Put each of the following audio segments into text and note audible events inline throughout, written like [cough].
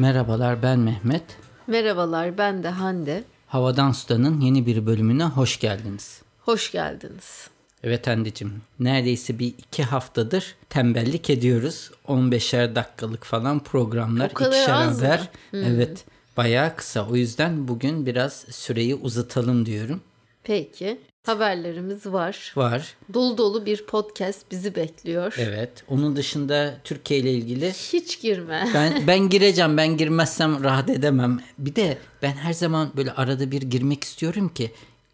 Merhabalar ben Mehmet. Merhabalar ben de Hande. Havadan Sudan'ın yeni bir bölümüne hoş geldiniz. Hoş geldiniz. Evet Hande'cim neredeyse bir iki haftadır tembellik ediyoruz. 15'er dakikalık falan programlar. O kadar ikişer az haber. Evet bayağı kısa. O yüzden bugün biraz süreyi uzatalım diyorum. Peki haberlerimiz var. Var. Dolu dolu bir podcast bizi bekliyor. Evet. Onun dışında Türkiye ile ilgili Hiç girme. ben [laughs] ben gireceğim. Ben girmezsem rahat edemem. Bir de ben her zaman böyle arada bir girmek istiyorum ki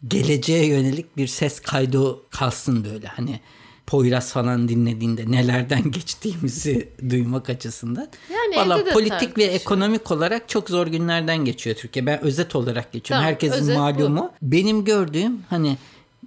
geleceğe yönelik bir ses kaydı kalsın böyle. Hani Poyraz falan dinlediğinde nelerden [laughs] geçtiğimizi duymak açısından. Yani Valla politik ve ekonomik olarak çok zor günlerden geçiyor Türkiye. Ben özet olarak geçiyorum. Tamam, Herkesin özet bu. malumu. Benim gördüğüm hani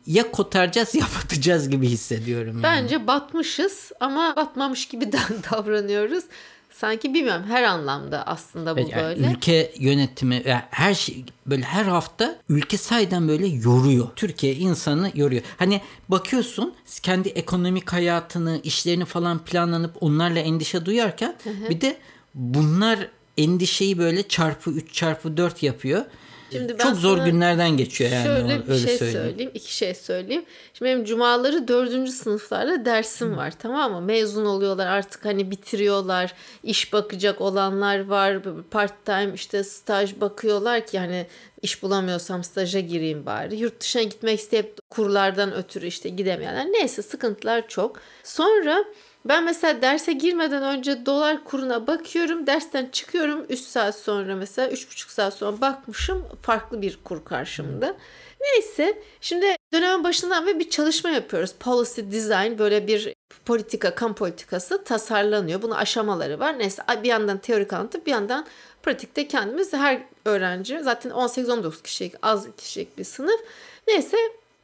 ya kotaracağız ya [laughs] batacağız gibi hissediyorum. Yani. Bence batmışız ama batmamış gibi [laughs] davranıyoruz. Sanki bilmiyorum her anlamda aslında bu Evet, yani böyle. ülke yönetimi yani her şey böyle her hafta ülke sayeden böyle yoruyor. Türkiye insanı yoruyor. Hani bakıyorsun kendi ekonomik hayatını, işlerini falan planlanıp onlarla endişe duyarken bir de bunlar endişeyi böyle çarpı 3 çarpı 4 yapıyor. Şimdi ben Çok zor günlerden geçiyor yani. Şöyle bir öyle şey söyleyeyim. söyleyeyim. iki şey söyleyeyim. Şimdi benim cumaları dördüncü sınıflarla dersim var tamam mı? Mezun oluyorlar artık hani bitiriyorlar. iş bakacak olanlar var. Part time işte staj bakıyorlar ki hani iş bulamıyorsam staja gireyim bari. Yurt dışına gitmek isteyip kurlardan ötürü işte gidemeyenler. Neyse sıkıntılar çok. Sonra ben mesela derse girmeden önce dolar kuruna bakıyorum. Dersten çıkıyorum 3 saat sonra mesela 3,5 saat sonra bakmışım farklı bir kur karşımda. Neyse şimdi dönemin başından ve bir çalışma yapıyoruz. Policy design böyle bir politika, kamu politikası tasarlanıyor. Bunun aşamaları var. Neyse bir yandan teorik anlatıp bir yandan pratikte kendimiz her öğrenci zaten 18-19 kişilik az kişilik bir sınıf. Neyse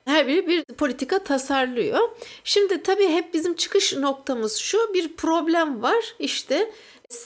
her biri bir politika tasarlıyor. Şimdi tabii hep bizim çıkış noktamız şu bir problem var işte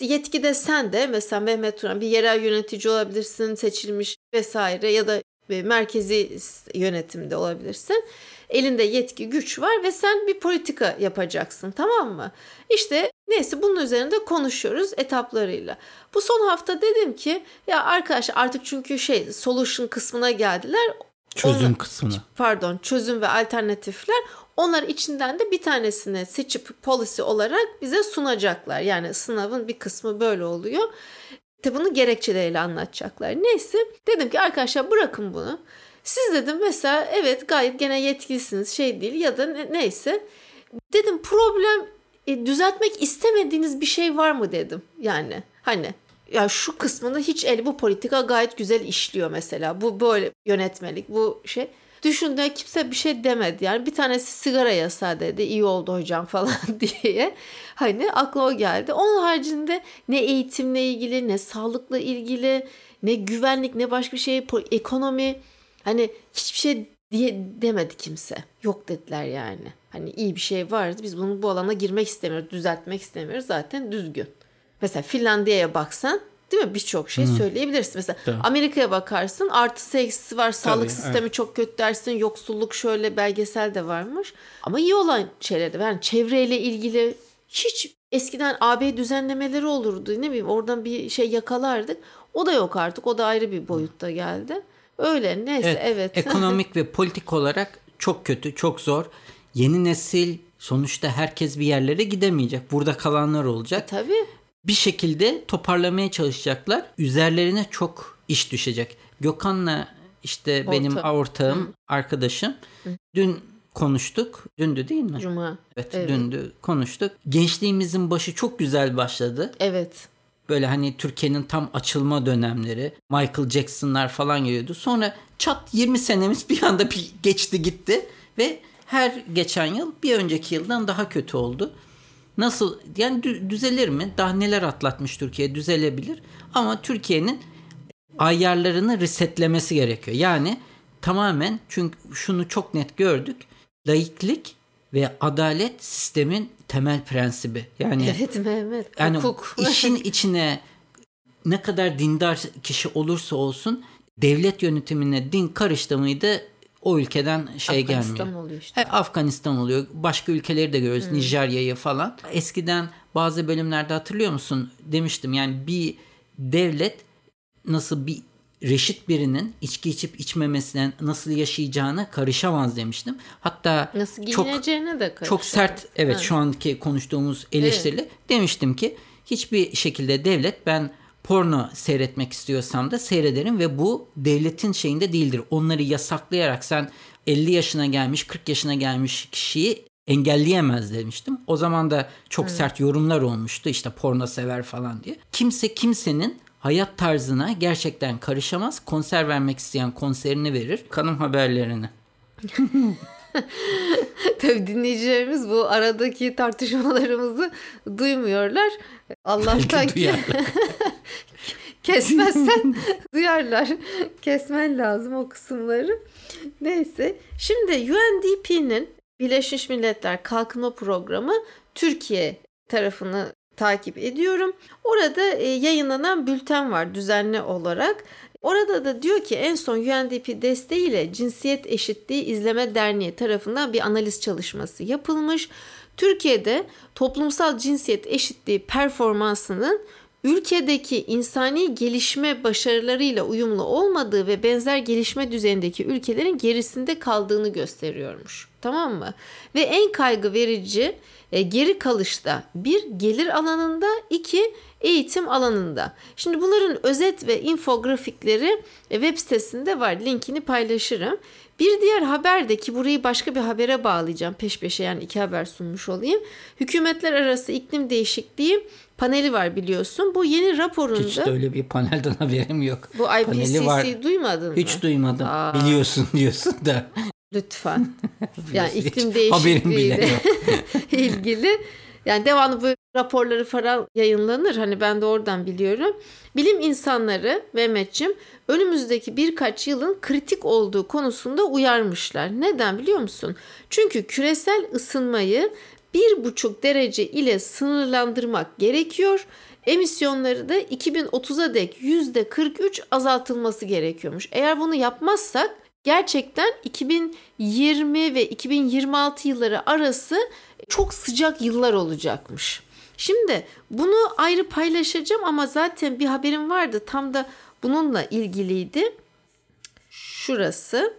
yetkide sen de mesela Mehmet Turan bir yerel yönetici olabilirsin seçilmiş vesaire ya da merkezi yönetimde olabilirsin. Elinde yetki güç var ve sen bir politika yapacaksın tamam mı? İşte neyse bunun üzerinde konuşuyoruz etaplarıyla. Bu son hafta dedim ki ya arkadaşlar artık çünkü şey solution kısmına geldiler Çözüm Onu- kısmını. pardon çözüm ve alternatifler onlar içinden de bir tanesini seçip policy olarak bize sunacaklar. Yani sınavın bir kısmı böyle oluyor. İşte bunu gerekçeleriyle anlatacaklar. Neyse dedim ki arkadaşlar bırakın bunu. Siz dedim mesela evet gayet gene yetkilisiniz şey değil ya da ne- neyse. Dedim problem e, düzeltmek istemediğiniz bir şey var mı dedim. Yani hani ya şu kısmını hiç el bu politika gayet güzel işliyor mesela. Bu böyle yönetmelik bu şey. Düşündüğünde kimse bir şey demedi. Yani bir tanesi sigara yasağı dedi. iyi oldu hocam [laughs] falan [laughs] diye. Hani aklıma o geldi. Onun haricinde ne eğitimle ilgili ne sağlıkla ilgili ne güvenlik ne başka bir şey ekonomi hani hiçbir şey diye demedi kimse. Yok dediler yani. Hani iyi bir şey vardı. Biz bunu bu alana girmek istemiyoruz. Düzeltmek istemiyoruz. Zaten düzgün. Mesela Finlandiya'ya baksan değil mi birçok şey söyleyebilirsin. Mesela Tabii. Amerika'ya bakarsın artısı eksisi var. Sağlık Tabii, sistemi çok kötü dersin. Yoksulluk şöyle belgesel de varmış. Ama iyi olan şeyler de. Yani çevreyle ilgili hiç eskiden AB düzenlemeleri olurdu. Ne bileyim oradan bir şey yakalardık. O da yok artık. O da ayrı bir boyutta geldi. Öyle neyse evet. [laughs] Ekonomik ve politik olarak çok kötü, çok zor. Yeni nesil sonuçta herkes bir yerlere gidemeyecek. Burada kalanlar olacak. Tabii. Bir şekilde toparlamaya çalışacaklar. Üzerlerine çok iş düşecek. Gökhan'la işte benim Ortak. ortağım, arkadaşım dün konuştuk. Dündü değil mi? Cuma. Evet, Evet. dündü konuştuk. Gençliğimizin başı çok güzel başladı. Evet. Böyle hani Türkiye'nin tam açılma dönemleri. Michael Jackson'lar falan geliyordu. Sonra çat 20 senemiz bir anda bir geçti gitti. Ve her geçen yıl bir önceki yıldan daha kötü oldu. Nasıl yani dü- düzelir mi? Daha neler atlatmış Türkiye düzelebilir. Ama Türkiye'nin ayarlarını resetlemesi gerekiyor. Yani tamamen çünkü şunu çok net gördük. Laiklik ve adalet sistemin temel prensibi. Yani Evet Mehmet. yani Hukuk. [laughs] işin içine ne kadar dindar kişi olursa olsun devlet yönetimine din karıştı mıydı o ülkeden şey Afganistan gelmiyor. oluyor işte. He, Afganistan oluyor. Başka ülkeleri de görüyoruz. Nijerya'yı falan. Eskiden bazı bölümlerde hatırlıyor musun? Demiştim yani bir devlet nasıl bir reşit birinin içki içip içmemesinden nasıl yaşayacağına karışamaz demiştim. Hatta Nasıl çok giyineceğine de karışamaz. çok sert evet Ha. şu anki konuştuğumuz eleştirili demiştim ki hiçbir şekilde devlet ben porno seyretmek istiyorsam da seyrederim ve bu devletin şeyinde değildir. Onları yasaklayarak sen 50 yaşına gelmiş 40 yaşına gelmiş kişiyi engelleyemez demiştim. O zaman da çok sert yorumlar olmuştu işte porno sever falan diye. Kimse kimsenin hayat tarzına gerçekten karışamaz. Konser vermek isteyen konserini verir. Kanım haberlerini. [laughs] Tabii dinleyicilerimiz bu aradaki tartışmalarımızı duymuyorlar. [laughs] Allah'tan ki. [laughs] [laughs] kesmezsen [laughs] duyarlar. Kesmen lazım o kısımları. Neyse. Şimdi UNDP'nin Birleşmiş Milletler Kalkınma Programı Türkiye tarafını takip ediyorum. Orada e, yayınlanan bülten var düzenli olarak. Orada da diyor ki en son UNDP desteğiyle Cinsiyet Eşitliği İzleme Derneği tarafından bir analiz çalışması yapılmış. Türkiye'de toplumsal cinsiyet eşitliği performansının ülkedeki insani gelişme başarılarıyla uyumlu olmadığı ve benzer gelişme düzeyindeki ülkelerin gerisinde kaldığını gösteriyormuş. Tamam mı? Ve en kaygı verici e, geri kalışta bir gelir alanında, iki eğitim alanında. Şimdi bunların özet ve infografikleri e, web sitesinde var. Linkini paylaşırım. Bir diğer haber de ki burayı başka bir habere bağlayacağım peş peşe yani iki haber sunmuş olayım. Hükümetler arası iklim değişikliği paneli var biliyorsun. Bu yeni raporunda Hiç de öyle bir panelden [laughs] haberim yok. bu. IPCC duymadın mı? Hiç duymadım. Aa. Biliyorsun [laughs] diyorsun da. Lütfen. [laughs] yani iklim değişikliğiyle ilgili yani devamlı bu raporları falan yayınlanır. Hani ben de oradan biliyorum. Bilim insanları Mehmetçim önümüzdeki birkaç yılın kritik olduğu konusunda uyarmışlar. Neden biliyor musun? Çünkü küresel ısınmayı bir buçuk derece ile sınırlandırmak gerekiyor. Emisyonları da 2030'a dek %43 azaltılması gerekiyormuş. Eğer bunu yapmazsak gerçekten 2020 ve 2026 yılları arası çok sıcak yıllar olacakmış. Şimdi bunu ayrı paylaşacağım ama zaten bir haberim vardı tam da bununla ilgiliydi. Şurası.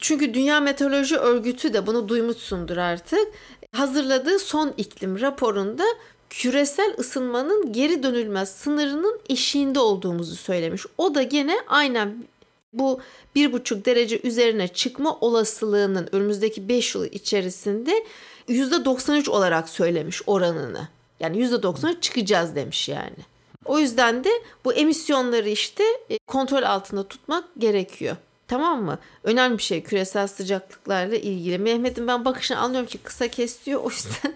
Çünkü Dünya Meteoroloji Örgütü de bunu duymuşsundur artık. Hazırladığı son iklim raporunda küresel ısınmanın geri dönülmez sınırının eşiğinde olduğumuzu söylemiş. O da gene aynen bu bir buçuk derece üzerine çıkma olasılığının önümüzdeki 5 yıl içerisinde %93 olarak söylemiş oranını. Yani %93 çıkacağız demiş yani. O yüzden de bu emisyonları işte e, kontrol altında tutmak gerekiyor. Tamam mı? Önemli bir şey küresel sıcaklıklarla ilgili. Mehmet'in ben bakışını anlıyorum ki kısa kesiyor. O yüzden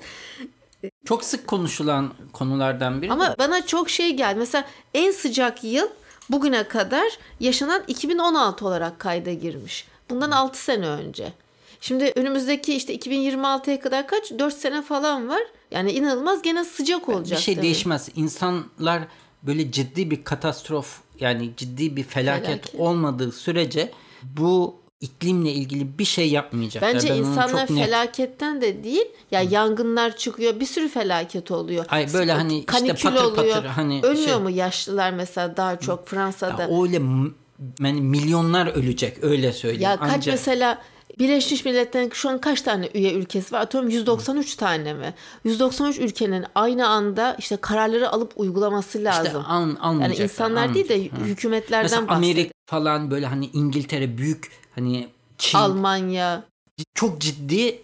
Çok sık konuşulan konulardan biri. ama de. bana çok şey geldi. Mesela en sıcak yıl bugüne kadar yaşanan 2016 olarak kayda girmiş. Bundan 6 sene önce. Şimdi önümüzdeki işte 2026'ya kadar kaç? 4 sene falan var. Yani inanılmaz gene sıcak olacak. bir şey demek. değişmez. İnsanlar böyle ciddi bir katastrof yani ciddi bir felaket, Felaket. olmadığı sürece bu iklimle ilgili bir şey yapmayacaklar. Bence Ben insanlar çok net- felaketten de değil. Ya yangınlar çıkıyor. Bir sürü felaket oluyor. Ay böyle hani işte Kanikül patır oluyor. patır hani Ölmüyor şey- mu yaşlılar mesela daha çok Fransa'da? Ya öyle yani milyonlar ölecek öyle söyleyeyim. Ya kaç Anca- mesela Birleşmiş Milletler'in şu an kaç tane üye ülkesi var? Atıyorum 193 tane mi? 193 ülkenin aynı anda işte kararları alıp uygulaması lazım. işte al, yani insanlar değil de. Hı. hükümetlerden Mesela bahsediyor. Amerika falan böyle hani İngiltere büyük hani Çin Almanya. çok ciddi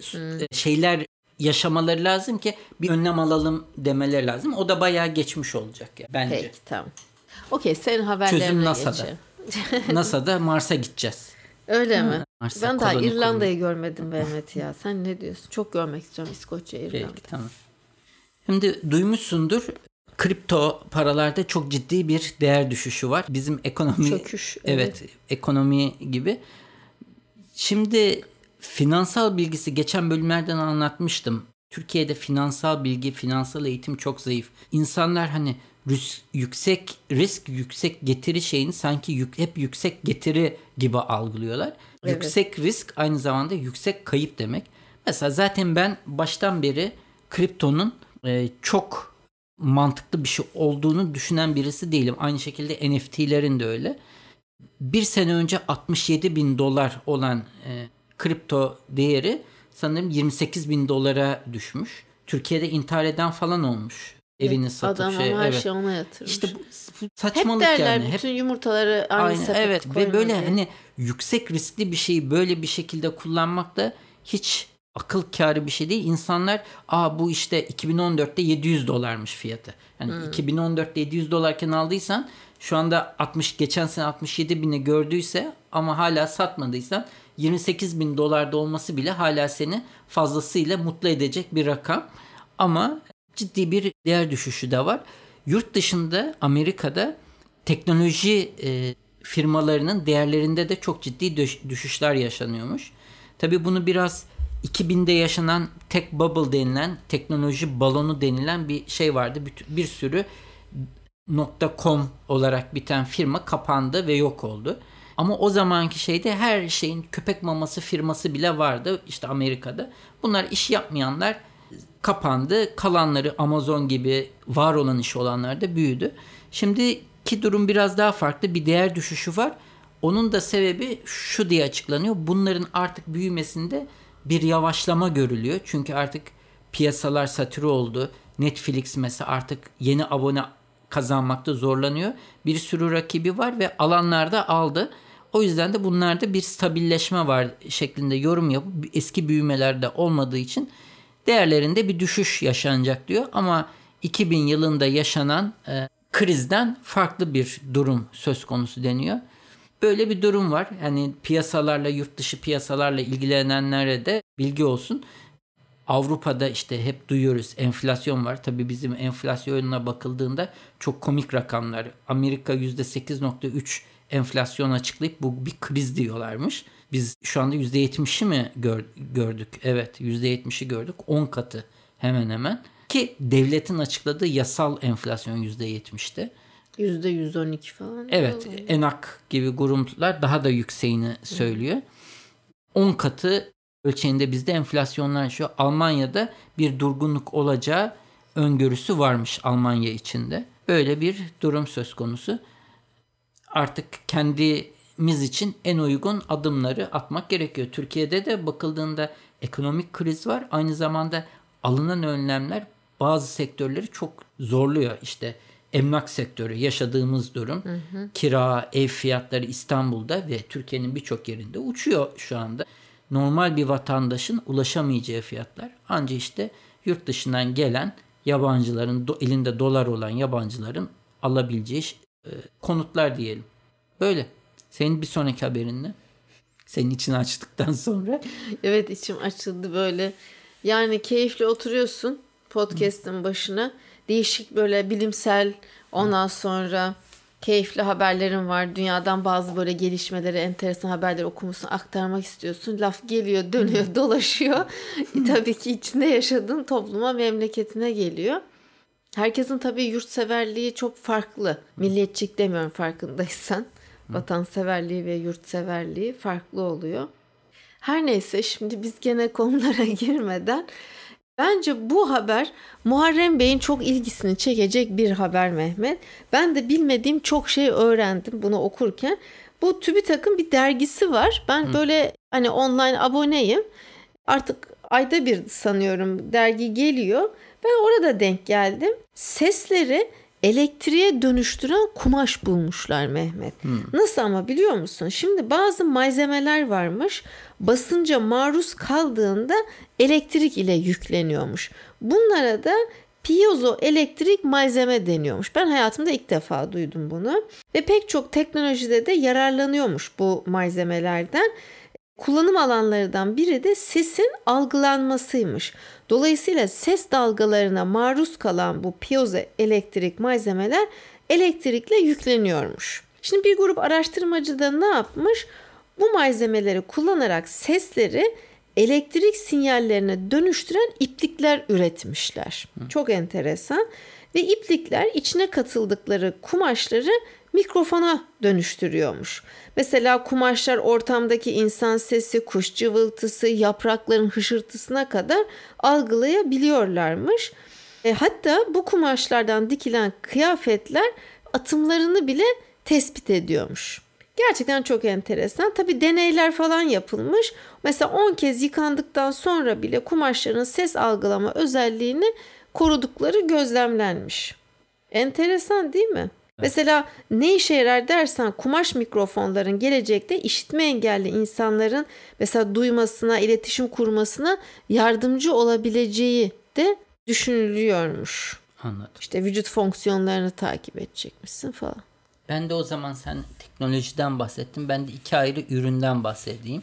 şeyler yaşamaları lazım ki bir önlem alalım demeleri lazım. O da bayağı geçmiş olacak ya bence. Peki tamam. Okey senin haberlerine Çözüm NASA'da. [laughs] NASA'da Mars'a gideceğiz. Öyle mi? Mars'a Ben daha İrlanda'yı görmedim Mehmet ya. Sen ne diyorsun? Çok görmek istiyorum İskoçya, İrlanda. Peki tamam. Şimdi duymuşsundur kripto paralarda çok ciddi bir değer düşüşü var. Bizim ekonomi Çöküş, Evet, ekonomi gibi. Şimdi finansal bilgisi geçen bölümlerden anlatmıştım. Türkiye'de finansal bilgi, finansal eğitim çok zayıf. İnsanlar hani rüs- yüksek risk, yüksek getiri şeyini sanki yük, hep yüksek getiri gibi algılıyorlar. Evet. Yüksek risk aynı zamanda yüksek kayıp demek. Mesela zaten ben baştan beri kriptonun e, çok mantıklı bir şey olduğunu düşünen birisi değilim. Aynı şekilde NFT'lerin de öyle. Bir sene önce 67 bin dolar olan e, kripto değeri sanırım 28 bin dolara düşmüş. Türkiye'de intihar eden falan olmuş. Evini satıp Adam şey. ama her evet. şeyi ona yatırmış. İşte bu Hep saçmalık derler yani. Hep bütün yumurtaları aynı Aynen, sepete evet ve böyle diye. hani yüksek riskli bir şeyi böyle bir şekilde kullanmak da hiç akıl kârı bir şey değil. İnsanlar aa bu işte 2014'te 700 dolarmış fiyatı. Yani Hmm. 2014'te 700 dolarken aldıysan şu anda 60 geçen sene 67 bini gördüyse ama hala satmadıysan 28 bin dolarda olması bile hala seni fazlasıyla mutlu edecek bir rakam. Ama ciddi bir değer düşüşü de var. Yurt dışında Amerika'da teknoloji e, firmalarının değerlerinde de çok ciddi düş- düşüşler yaşanıyormuş. Tabi bunu biraz 2000'de yaşanan tech bubble denilen teknoloji balonu denilen bir şey vardı. Bir, bir sürü .com olarak biten firma kapandı ve yok oldu. Ama o zamanki şeyde her şeyin köpek maması firması bile vardı işte Amerika'da. Bunlar iş yapmayanlar kapandı. Kalanları Amazon gibi var olan iş olanlar da büyüdü. Şimdiki durum biraz daha farklı. Bir değer düşüşü var. Onun da sebebi şu diye açıklanıyor. Bunların artık büyümesinde bir yavaşlama görülüyor. Çünkü artık piyasalar satürü oldu. Netflix mesela artık yeni abone kazanmakta zorlanıyor. Bir sürü rakibi var ve alanlarda aldı. O yüzden de bunlarda bir stabilleşme var şeklinde yorum yapıp eski büyümelerde olmadığı için değerlerinde bir düşüş yaşanacak diyor. Ama 2000 yılında yaşanan e, krizden farklı bir durum söz konusu deniyor. Böyle bir durum var. Yani piyasalarla, yurt dışı piyasalarla ilgilenenlere de bilgi olsun. Avrupa'da işte hep duyuyoruz enflasyon var. Tabii bizim enflasyonuna bakıldığında çok komik rakamlar. Amerika %8.3 enflasyon açıklayıp bu bir kriz diyorlarmış. Biz şu anda %70'i mi gör, gördük? Evet %70'i gördük. 10 katı hemen hemen. Ki devletin açıkladığı yasal enflasyon %70'ti. %112 falan. Evet ENAK gibi gruplar daha da yükseğini söylüyor. 10 katı ölçeğinde bizde enflasyonlar yaşıyor. Almanya'da bir durgunluk olacağı öngörüsü varmış Almanya içinde. Böyle bir durum söz konusu. Artık kendimiz için en uygun adımları atmak gerekiyor. Türkiye'de de bakıldığında ekonomik kriz var. Aynı zamanda alınan önlemler bazı sektörleri çok zorluyor. İşte emlak sektörü yaşadığımız durum. Kira, ev fiyatları İstanbul'da ve Türkiye'nin birçok yerinde uçuyor şu anda. Normal bir vatandaşın ulaşamayacağı fiyatlar. Ancak işte yurt dışından gelen yabancıların elinde dolar olan yabancıların alabileceği e, konutlar diyelim. Böyle. Senin bir sonraki haberin ne? Senin için açtıktan [laughs] sonra. Evet içim açıldı böyle. Yani keyifli oturuyorsun podcast'ın başına. Değişik böyle bilimsel ondan sonra keyifli haberlerin var. Dünyadan bazı böyle gelişmeleri, enteresan haberleri okumuşsun, aktarmak istiyorsun. Laf geliyor, dönüyor, dolaşıyor. [laughs] E, tabii ki içinde yaşadığın topluma, memleketine geliyor. Herkesin tabii yurtseverliği çok farklı. Milliyetçilik demiyorum farkındaysan. Vatanseverliği ve yurtseverliği farklı oluyor. Her neyse şimdi biz gene konulara [laughs] girmeden bence bu haber Muharrem Bey'in çok ilgisini çekecek bir haber Mehmet. Ben de bilmediğim çok şey öğrendim bunu okurken. Bu TÜBİTAK'ın bir dergisi var. Ben böyle hani online aboneyim. Artık ayda bir sanıyorum dergi geliyor. Ben orada denk geldim. Sesleri elektriğe dönüştüren kumaş bulmuşlar Mehmet. Nasıl ama biliyor musun? Şimdi bazı malzemeler varmış. Basınca maruz kaldığında elektrik ile yükleniyormuş. Bunlara da piyozo elektrik malzeme deniyormuş. Ben hayatımda ilk defa duydum bunu. Ve pek çok teknolojide de yararlanıyormuş bu malzemelerden. Kullanım alanlarından biri de sesin algılanmasıymış. Dolayısıyla ses dalgalarına maruz kalan bu piyozo elektrik malzemeler elektrikle yükleniyormuş. Şimdi bir grup araştırmacı da ne yapmış? Bu malzemeleri kullanarak sesleri elektrik sinyallerine dönüştüren iplikler üretmişler. Çok enteresan. Ve iplikler içine katıldıkları kumaşları mikrofona dönüştürüyormuş. Mesela kumaşlar ortamdaki insan sesi, kuş cıvıltısı, yaprakların hışırtısına kadar algılayabiliyorlarmış. E, hatta bu kumaşlardan dikilen kıyafetler atımlarını bile tespit ediyormuş. Gerçekten çok enteresan. Tabi deneyler falan yapılmış. Mesela 10 kez yıkandıktan sonra bile kumaşların ses algılama özelliğini korudukları gözlemlenmiş. Enteresan değil mi? Mesela ne işe yarar dersen kumaş mikrofonların gelecekte işitme engelli insanların mesela duymasına, iletişim kurmasına yardımcı olabileceği de düşünülüyormuş. Anladım. İşte vücut fonksiyonlarını takip edecekmişsin falan. Ben de o zaman sen teknolojiden bahsettin. Ben de iki ayrı üründen bahsedeyim.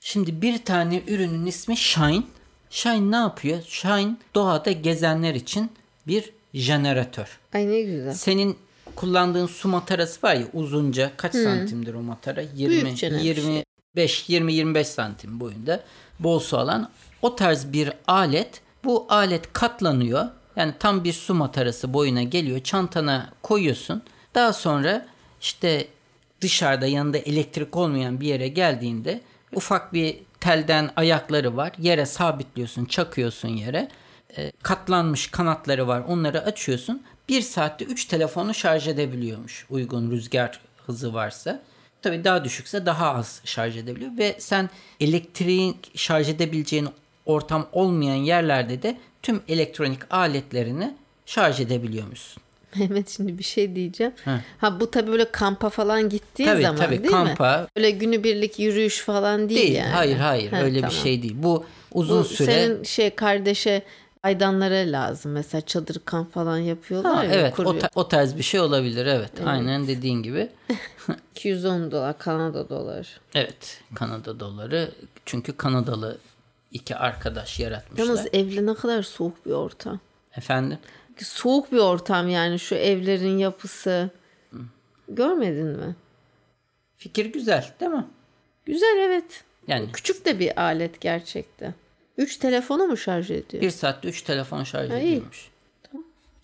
Şimdi bir tane ürünün ismi Shine. Shine ne yapıyor? Shine doğada gezenler için bir jeneratör. Ay ne güzel. Senin kullandığın su matarası var ya uzunca kaç santimdir o matara? 20 Büyükçe ne bir 25 20 25 santim boyunda bol su alan o tarz bir alet. Bu alet katlanıyor. Yani tam bir su matarası boyuna geliyor. Çantana koyuyorsun. Daha sonra işte dışarıda yanında elektrik olmayan bir yere geldiğinde ufak bir telden ayakları var. Yere sabitliyorsun, çakıyorsun yere. E, katlanmış kanatları var. Onları açıyorsun. Bir saatte 3 telefonu şarj edebiliyormuş. Uygun rüzgar hızı varsa. Tabii daha düşükse daha az şarj edebiliyor. Ve sen elektriğin şarj edebileceğin ortam olmayan yerlerde de tüm elektronik aletlerini şarj edebiliyormuşsun. [laughs] Mehmet şimdi bir şey diyeceğim. Heh. Ha bu tabii böyle kampa falan gittiğin Tabii, zaman tabii, değil mi? kampa- Öyle günübirlik yürüyüş falan değil, Değil. yani. Hayır hayır Ha, öyle tamam. bir şey değil. Bu uzun Bu süre senin şey kardeşe aydanlara lazım. Mesela çadır kamp falan yapıyorlar Ha, ya. evet o, ta- o tarz bir şey olabilir evet. Aynen dediğin gibi. [laughs] [laughs] 210 dolar Kanada doları. Evet Kanada doları çünkü Kanadalı iki arkadaş yaratmışlar. Yalnız evli ne kadar soğuk bir ortam. Efendim? Soğuk bir ortam yani şu evlerin yapısı. Görmedin mi? Fikir güzel değil mi? Güzel evet. Yani Küçük de bir alet gerçekten. 3 telefonu mu şarj ediyor? bir saatte üç telefon şarj Ha, ediyormuş.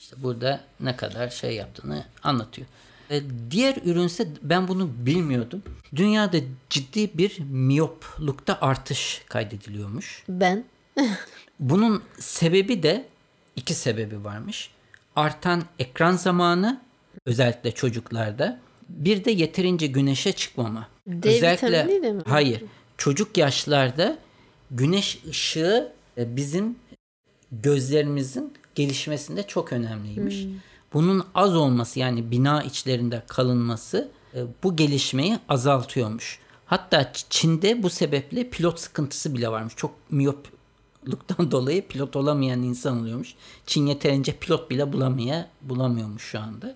İşte burada ne kadar şey yaptığını anlatıyor. E, diğer ürünse ben bunu bilmiyordum. Dünyada ciddi bir miyoplukta artış kaydediliyormuş. Ben. [laughs] Bunun sebebi de iki sebebi varmış. Artan ekran zamanı özellikle çocuklarda bir de yeterince güneşe çıkmama. D vitaminiyle mi? Hayır. Çocuk yaşlarda güneş ışığı e, bizim gözlerimizin gelişmesinde çok önemliymiş. Hmm. Bunun az olması yani bina içlerinde kalınması e, bu gelişmeyi azaltıyormuş. Hatta Çin'de bu sebeple pilot sıkıntısı bile varmış. Çok miyopluktan [laughs] dolayı pilot olamayan insan oluyormuş. Çin yeterince pilot bile bulamaya bulamıyormuş şu anda.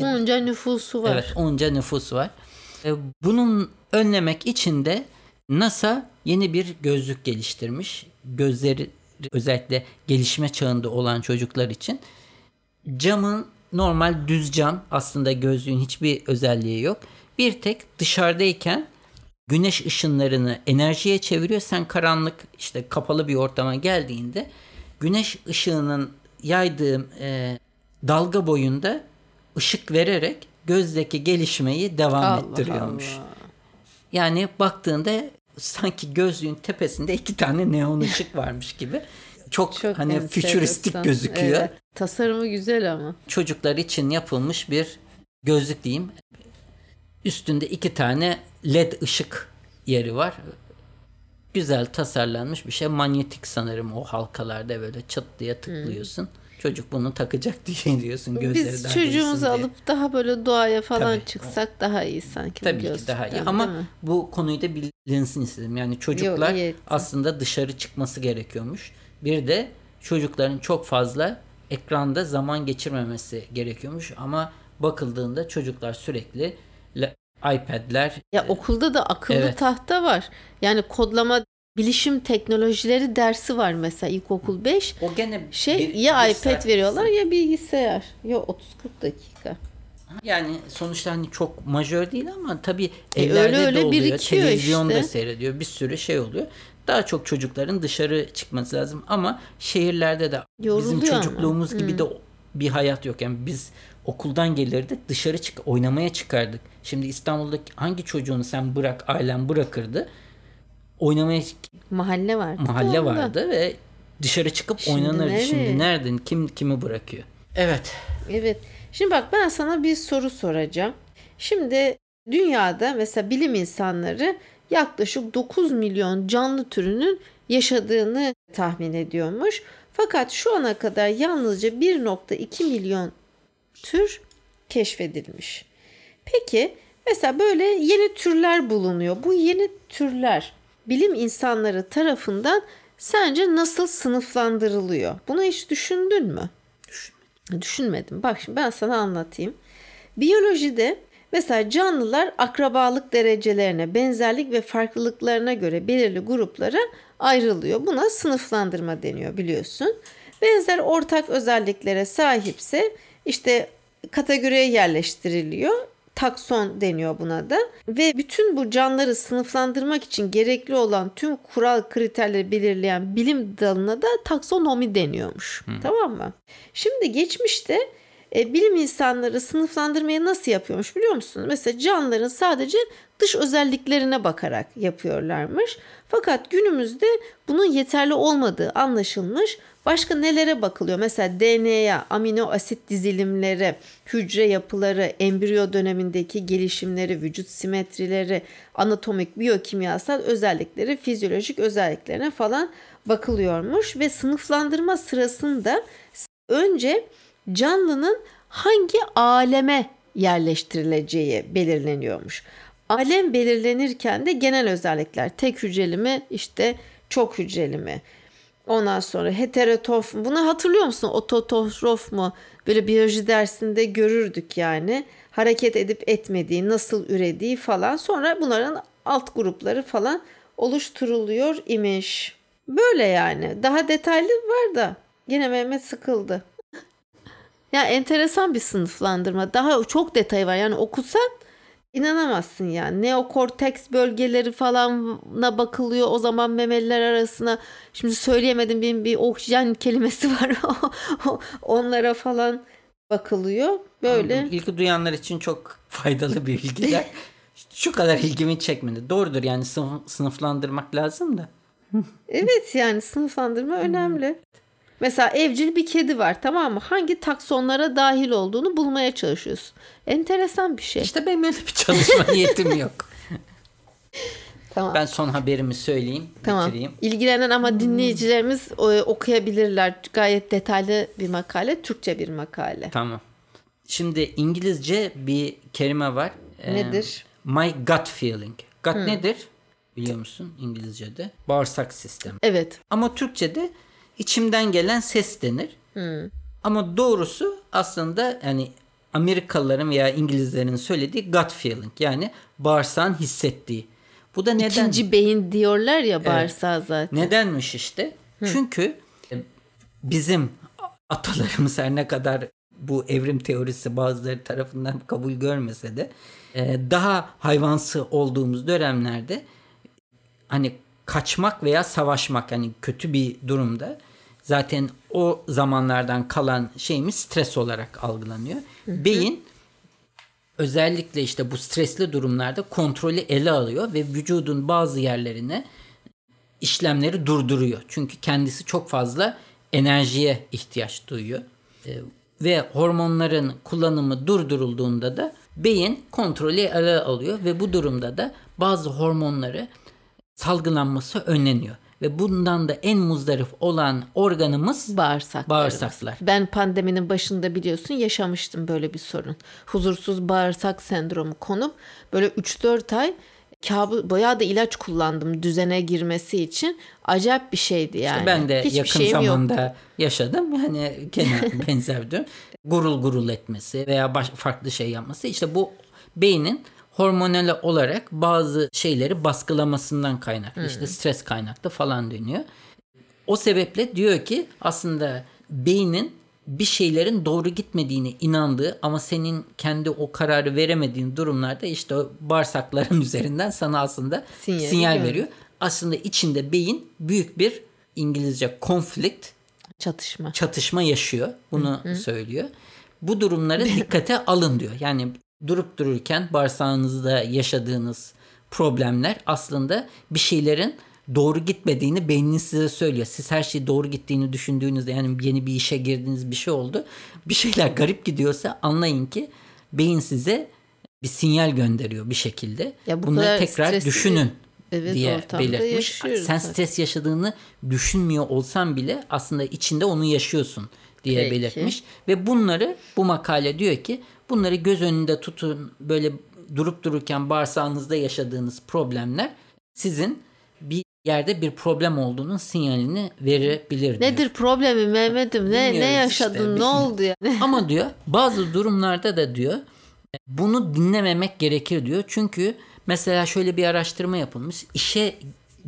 Onca nüfusu var. Evet onca nüfus var. E, Bunun önlemek için de NASA yeni bir gözlük geliştirmiş. Gözleri özellikle gelişme çağında olan çocuklar için. Camın normal düz cam aslında gözlüğün hiçbir özelliği yok. Bir tek dışarıdayken güneş ışınlarını enerjiye çeviriyor. Sen karanlık işte kapalı bir ortama geldiğinde güneş ışığının yaydığı e, dalga boyunda ışık vererek gözdeki gelişmeyi devam Allah ettiriyormuş. Allah. Yani baktığında sanki gözlüğün tepesinde iki tane neon ışık varmış gibi. Çok, Çok hani enteresan. fütüristik gözüküyor. Evet. Tasarımı güzel ama. Çocuklar için yapılmış bir gözlük diyeyim. Üstünde iki tane led ışık yeri var. Güzel tasarlanmış bir şey. Manyetik sanırım o halkalarda böyle çıt diye tıklıyorsun. Çocuk bunu takacak diye diyorsun gözleri Biz daha çocuğumuzu diye. alıp daha böyle doğaya falan Tabii. çıksak daha iyi sanki. Tabii ki daha iyi ama bu konuyu da bilinsin istedim. Yani çocuklar ettin. aslında dışarı çıkması gerekiyormuş. Bir de çocukların çok fazla ekranda zaman geçirmemesi gerekiyormuş ama bakıldığında çocuklar sürekli iPad'ler Ya okulda da akıllı Evet. tahta var. Yani kodlama bilişim teknolojileri dersi var mesela ilkokul 5. o gene Şey bir- ya bir iPad saat- veriyorlar ya bilgisayar. Ya 30-40 dakika. Yani sonuçta hani çok majör değil ama tabii E, evlerde öyle öyle de oluyor. Televizyonda işte. seyrediyor. Bir sürü şey oluyor. Daha çok çocukların dışarı çıkması lazım ama şehirlerde de bizim Yoruluyor ama. çocukluğumuz gibi de bir hayat yok. Yani biz okuldan gelirdik dışarı çık oynamaya çıkardık. Şimdi İstanbul'daki hangi çocuğunu sen bırak ailen bırakırdı. Oynamaya Mahalle vardı. mahalle vardı ve dışarı çıkıp Şimdi oynanır. nereye? Şimdi nereden kim kimi bırakıyor? Evet. Evet. Şimdi bak ben sana bir soru soracağım. Şimdi dünyada mesela bilim insanları yaklaşık 9 milyon canlı türünün yaşadığını tahmin ediyormuş. Fakat şu ana kadar yalnızca 1.2 milyon tür keşfedilmiş. Peki mesela böyle yeni türler bulunuyor. Bu yeni türler bilim insanları tarafından sence nasıl sınıflandırılıyor? Bunu hiç düşündün mü? Düşünmedim. Bak şimdi ben sana anlatayım. Biyolojide mesela canlılar akrabalık derecelerine, benzerlik ve farklılıklarına göre belirli gruplara ayrılıyor. Buna sınıflandırma deniyor biliyorsun. Benzer ortak özelliklere sahipse işte kategoriye yerleştiriliyor. Takson deniyor buna da ve bütün bu canlıları sınıflandırmak için gerekli olan tüm kural kriterleri belirleyen bilim dalına da taksonomi deniyormuş. Tamam mı? Şimdi geçmişte e, bilim insanları sınıflandırmayı nasıl yapıyormuş biliyor musun? Mesela canlıların sadece dış özelliklerine bakarak yapıyorlarmış. Fakat günümüzde bunun yeterli olmadığı anlaşılmış. Başka nelere bakılıyor? Mesela DNA'ya, amino asit dizilimleri, hücre yapıları, embriyo dönemindeki gelişimleri, vücut simetrileri, anatomik, biyokimyasal özellikleri, fizyolojik özelliklerine falan bakılıyormuş ve sınıflandırma sırasında önce canlının hangi aleme yerleştirileceği belirleniyormuş. Alem belirlenirken de genel özellikler tek hücreli mi işte çok hücreli mi? Ondan sonra heterotrof mu? Bunu hatırlıyor musun? Ototrof mu? Böyle biyoloji dersinde görürdük yani. Hareket edip etmediği, nasıl ürediği falan. Sonra bunların alt grupları falan oluşturuluyor imiş. Böyle yani. Daha detaylı var da yine Mehmet sıkıldı. [laughs] Ya enteresan bir sınıflandırma. Daha çok detay var. Yani okusan inanamazsın yani. Neokorteks bölgeleri falana bakılıyor. O zaman memeliler arasına şimdi söyleyemedim benim bir oksijen kelimesi [laughs] var. Onlara falan bakılıyor. Böyle. Anladım. İlgi duyanlar için çok faydalı bir bilgiler. [laughs] Şu kadar ilgimi çekmedi. Doğrudur yani sınıf, sınıflandırmak lazım da. Evet yani sınıflandırma önemli. Mesela evcil bir kedi var tamam mı? Hangi taksonlara dahil olduğunu bulmaya çalışıyorsun. Enteresan bir şey. İşte benim öyle bir çalışma [laughs] niyetim yok. Tamam. Ben son haberimi söyleyeyim, Tamam. bitireyim. İlgilenen ama dinleyicilerimiz e, okuyabilirler. Gayet detaylı bir makale, Türkçe bir makale. Tamam. Şimdi İngilizce bir kelime var. Ee, Nedir? My gut feeling. Gut nedir? Biliyor musun İngilizce'de? Bağırsak sistemi. Evet. Ama Türkçe'de içimden gelen ses denir. Ama doğrusu aslında yani Amerikalıların veya İngilizlerin söylediği gut feeling yani bağırsağın hissettiği. Bu da neden? İkinci beyin diyorlar ya bağırsağı zaten. Nedenmiş işte? Çünkü e, bizim atalarımız her ne kadar bu evrim teorisi bazıları tarafından kabul görmese de e, daha hayvansı olduğumuz dönemlerde hani kaçmak veya savaşmak hani kötü bir durumda zaten o zamanlardan kalan şeyimiz stres olarak algılanıyor. Beyin özellikle işte bu stresli durumlarda kontrolü ele alıyor ve vücudun bazı yerlerine işlemleri durduruyor. Çünkü kendisi çok fazla enerjiye ihtiyaç duyuyor. Ee, ve hormonların kullanımı durdurulduğunda da beyin kontrolü ele alıyor ve bu durumda da bazı hormonları salgılanması önleniyor. Ve bundan da en muzdarip olan organımız. Bağırsaklar. Ben pandeminin başında biliyorsun yaşamıştım böyle bir sorun. Huzursuz bağırsak sendromu konup böyle 3-4 ay kabus, bayağı da ilaç kullandım düzene girmesi için. Acayip bir şeydi yani. Ben de Hiçbir yakın zamanda yoktu. yaşadım. Yani [laughs] benzer durum. Gurul gurul etmesi veya baş, farklı şey yapması. İşte bu beynin hormonal olarak bazı şeyleri baskılamasından kaynaklı. İşte stres kaynaklı falan dönüyor. O sebeple diyor ki aslında beynin bir şeylerin doğru gitmediğine inandığı ama senin kendi o kararı veremediğin durumlarda işte o bağırsakların [laughs] üzerinden sana aslında sinyal gö- veriyor. Aslında içinde beyin büyük bir İngilizce conflict Çatışma. çatışma yaşıyor. Bunu söylüyor. Bu durumları [laughs] dikkate alın diyor. Yani durup dururken bağırsağınızda yaşadığınız problemler aslında bir şeylerin doğru gitmediğini beyniniz size söylüyor. Siz her şey doğru gittiğini düşündüğünüzde yani yeni bir işe girdiniz bir şey oldu. Bir şeyler garip gidiyorsa anlayın ki beyin size bir sinyal gönderiyor bir şekilde. Ya bu Bunları tekrar stresli düşünün evet, diye belirtmiş. Sen zaten. stres yaşadığını düşünmüyor olsan bile aslında içinde onu yaşıyorsun diye Peki. belirtmiş. Ve bunları bu makale diyor ki bunları göz önünde tutun böyle durup dururken bağırsağınızda yaşadığınız problemler sizin bir yerde bir problem olduğunun sinyalini verebilir diyor. Nedir problemi Mehmet'im? Ne ne Bilmiyoruz yaşadın? işte, ne oldu yani? [laughs] Ama diyor bazı durumlarda da diyor bunu dinlememek gerekir diyor. Çünkü mesela şöyle bir araştırma yapılmış. İşe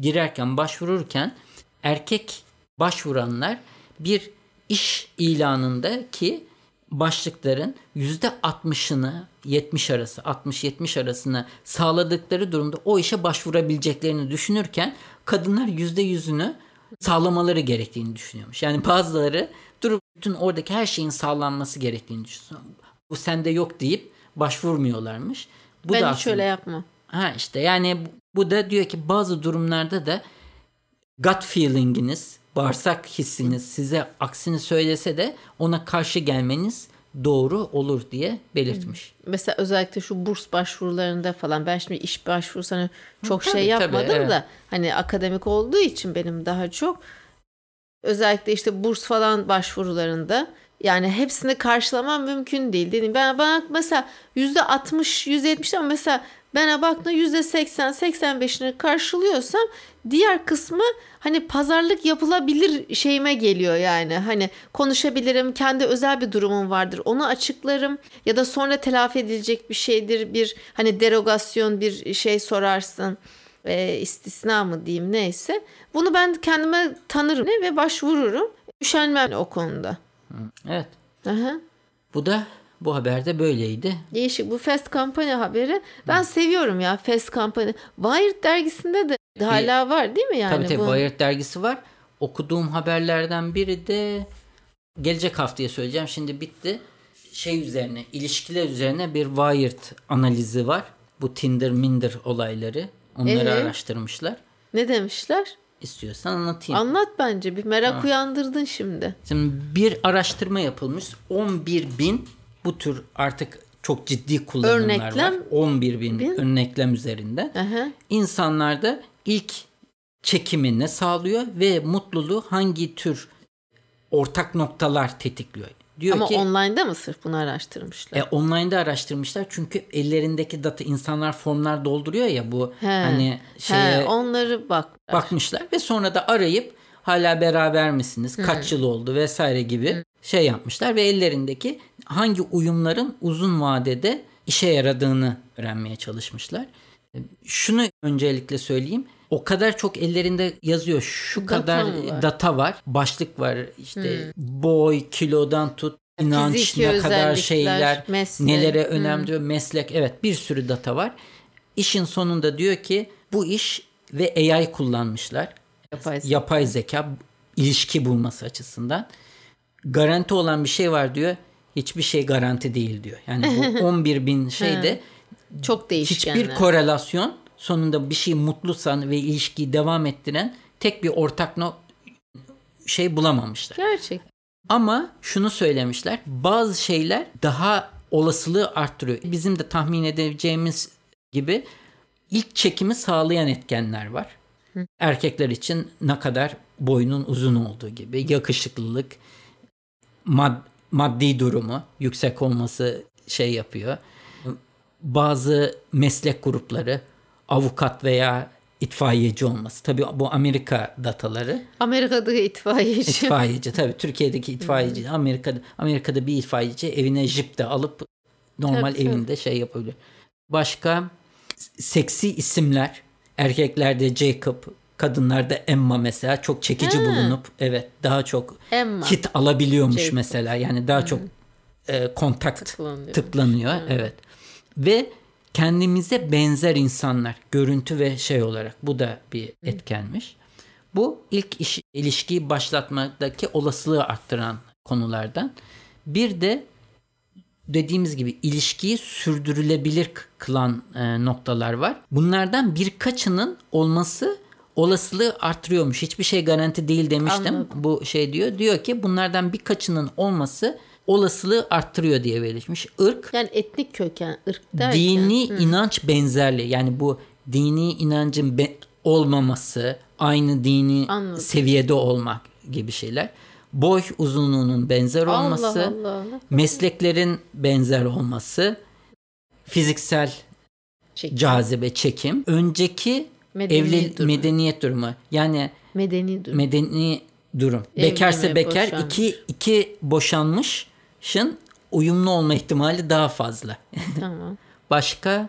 girerken başvururken erkek başvuranlar bir iş ilanındaki başlıkların %60'ını 70 arası 60-70 arasına sağladıkları durumda o işe başvurabileceklerini düşünürken kadınlar %100'ünü sağlamaları gerektiğini düşünüyormuş. Yani bazıları durup bütün oradaki her şeyin sağlanması gerektiğini düşünüyor. Bu sende yok deyip başvurmuyorlarmış. Bu ben da hiç aslında- öyle yapmam. Ha işte yani bu da diyor ki bazı durumlarda da gut feeling'iniz, bağırsak hissiniz size aksini söylese de ona karşı gelmeniz doğru olur diye belirtmiş. Mesela özellikle şu burs başvurularında falan ben şimdi iş başvurusunu çok tabii, şey tabii, yapmadım evet. da hani akademik olduğu için benim daha çok özellikle işte burs falan başvurularında yani hepsini karşılamam mümkün değil. Dedim ben bana mesela yüzde 60 yüzde 70 ama mesela bana baktığında yüzde 80 85'ini karşılıyorsam diğer kısmı hani pazarlık yapılabilir şeyime geliyor yani. Hani konuşabilirim, kendi özel bir durumum vardır. Onu açıklarım ya da sonra telafi edilecek bir şeydir. Bir hani derogasyon bir şey sorarsın. E, istisna mı diyeyim neyse. Bunu ben kendime tanırım ve başvururum. Üşenmem o konuda. Evet. Aha. Bu da bu haberde böyleydi. Değişik bu Fast Company haberi. Ben seviyorum ya Fast Company. Wired dergisinde de hala var değil mi yani? tabii tabii bu? Wired dergisi var. Okuduğum haberlerden biri de gelecek haftaya söyleyeceğim. Şimdi bitti. Şey üzerine, ilişkiler üzerine bir Wired analizi var. Bu Tinder, Minder olayları. Onları Ee? araştırmışlar. Ne demişler? İstiyorsan anlatayım. Anlat bence bir merak uyandırdın şimdi. Şimdi bir araştırma yapılmış. 11 bin bu tür artık çok ciddi kullanımlar Örneklem var. 11 bin, bin. örneklem üzerinden. Aha. İnsanlarda ilk çekimi ne sağlıyor ve mutluluğu hangi tür ortak noktalar tetikliyor. Diyor Ama ki online'da mı sırf bunu araştırmışlar? e, online'da araştırmışlar çünkü ellerindeki data insanlar formlar dolduruyor ya bu He. hani He, şeye onları bak. bakmışlar ve sonra da arayıp hala beraber misiniz? Kaç yıl oldu vesaire gibi şey yapmışlar ve ellerindeki hangi uyumların uzun vadede işe yaradığını öğrenmeye çalışmışlar. Şunu öncelikle söyleyeyim. O kadar çok ellerinde yazıyor. Şu Data kadar var? data var. Başlık var. İşte boy, kilodan tut, inanç Fiziki ne kadar şeyler, meslek. nelere önem diyor, meslek. Evet bir sürü data var. İşin sonunda diyor ki bu iş ve AI kullanmışlar. Yapay. Yapay zeka ilişki bulması açısından. Garanti olan bir şey var diyor. Hiçbir şey garanti değil diyor. Yani bu [laughs] 11 bin şeyde Çok değişkenler. hiçbir korelasyon sonunda bir şey mutlusan ve ilişkiyi devam ettiren tek bir ortak no şey bulamamışlar. Gerçek. Ama şunu söylemişler. Bazı şeyler daha olasılığı arttırıyor. Bizim de tahmin edeceğimiz gibi ilk çekimi sağlayan etkenler var. Erkekler için ne kadar boynun uzun olduğu gibi yakışıklılık, mad- maddi durumu yüksek olması şey yapıyor. Bazı meslek grupları avukat veya itfaiyeci olması. Tabii bu Amerika dataları. Amerika'da itfaiyeci. İtfaiyeci tabii Türkiye'deki itfaiyeci Amerika'da Amerika'da bir itfaiyeci evine jip de alıp normal Tabii, tabii. evinde şey yapabilir. Başka seksi isimler erkeklerde Jacob kadınlarda Emma mesela çok çekici Ha. bulunup evet daha çok Emma. hit alabiliyormuş Jacob. mesela yani daha çok e, kontakt Tıklanıyor. tıklanıyor evet ve kendimize benzer insanlar görüntü ve şey olarak bu da bir etkenmiş. Bu ilk iş, ilişkiyi başlatmadaki olasılığı arttıran konulardan. Bir de dediğimiz gibi ilişkiyi sürdürülebilir kılan e, noktalar var. Bunlardan birkaçının olması olasılığı artırıyormuş. Hiçbir şey garanti değil demiştim. Anladım. Bu şey diyor. Diyor ki bunlardan birkaçının olması olasılığı arttırıyor diye belirtmiş. Irk, Yani etnik köken, ırk derken. dini inanç benzerliği. Yani bu dini inancın be- olmaması, aynı dini Anladım. seviyede olmak gibi şeyler. Boy uzunluğunun benzer olması, Allah. Allah. mesleklerin benzer olması, fiziksel Çekim. cazibe, çekim, önceki Medeni evli durumu. medeniyet durumu. Yani Medeni durum. medeni durum. Evli Bekarsa mi, bekar, boşanmış. iki iki boşanmışın uyumlu olma ihtimali daha fazla. [laughs] tamam. Başka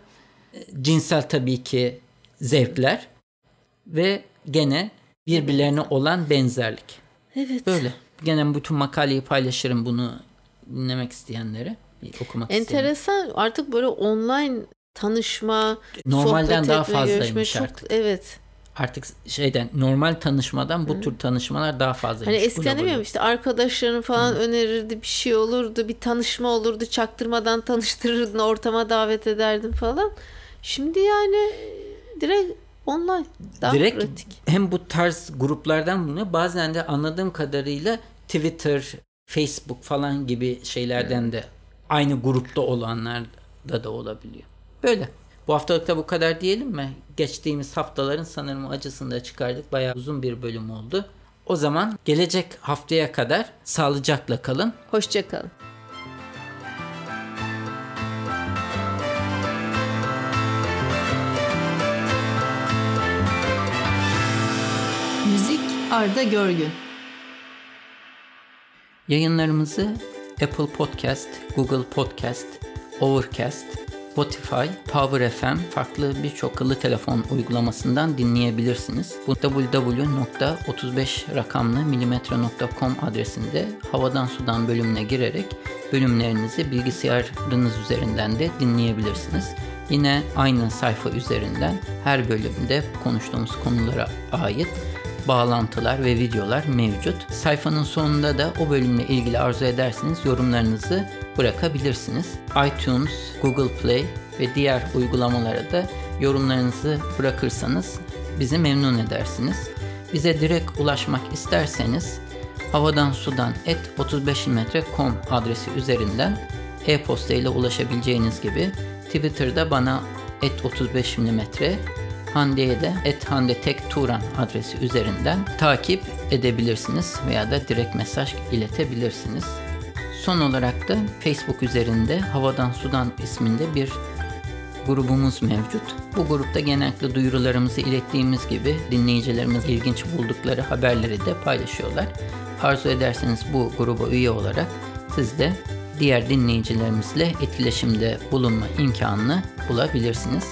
e, cinsel tabii ki zevkler ve gene birbirlerine olan benzerlik. Evet. Böyle. Gene bütün makaleyi paylaşırım bunu dinlemek isteyenlere, okumak. Enteresan artık böyle online tanışma, Normalden daha etme, fazlaymış görüşme çok artık. evet. Artık şeyden normal tanışmadan bu tür tanışmalar daha fazla. Hani eskiden demiyorum işte arkadaşların falan önerirdi bir şey olurdu bir tanışma olurdu çaktırmadan [laughs] tanıştırırdın ortama davet ederdin falan. Şimdi yani direkt online daha Direkt pratik. hem bu tarz gruplardan bulunuyor. Bazen de anladığım kadarıyla Twitter, Facebook falan gibi şeylerden de aynı grupta olanlar da da olabiliyor. Böyle. Bu haftalıkta bu kadar diyelim mi? Geçtiğimiz haftaların sanırım acısını da çıkardık. Bayağı uzun bir bölüm oldu. O zaman gelecek haftaya kadar sağlıcakla kalın. Hoşçakalın. Müzik Arda Görgün Yayınlarımızı Apple Podcast, Google Podcast, Overcast, Spotify, Power FM farklı birçok akıllı telefon uygulamasından dinleyebilirsiniz. Bu www.35 rakamlı adresinde havadan sudan bölümüne girerek bölümlerinizi bilgisayarınız üzerinden de dinleyebilirsiniz. Yine aynı sayfa üzerinden her bölümde konuştuğumuz konulara ait bağlantılar ve videolar mevcut. Sayfanın sonunda da o bölümle ilgili arzu ederseniz yorumlarınızı bırakabilirsiniz. iTunes, Google Play ve diğer uygulamalara da yorumlarınızı bırakırsanız bizi memnun edersiniz. Bize direkt ulaşmak isterseniz havadan sudan et 35mm.com adresi üzerinden e-posta ile ulaşabileceğiniz gibi Twitter'da bana et 35 mm Hande'ye de et Hande Tek Turan adresi üzerinden takip edebilirsiniz veya da direkt mesaj iletebilirsiniz. Son olarak da Facebook üzerinde Havadan Sudan isminde bir grubumuz mevcut. Bu grupta genellikle duyurularımızı ilettiğimiz gibi dinleyicilerimiz ilginç buldukları haberleri de paylaşıyorlar. Arzu ederseniz bu gruba üye olarak siz de diğer dinleyicilerimizle etkileşimde bulunma imkanını bulabilirsiniz.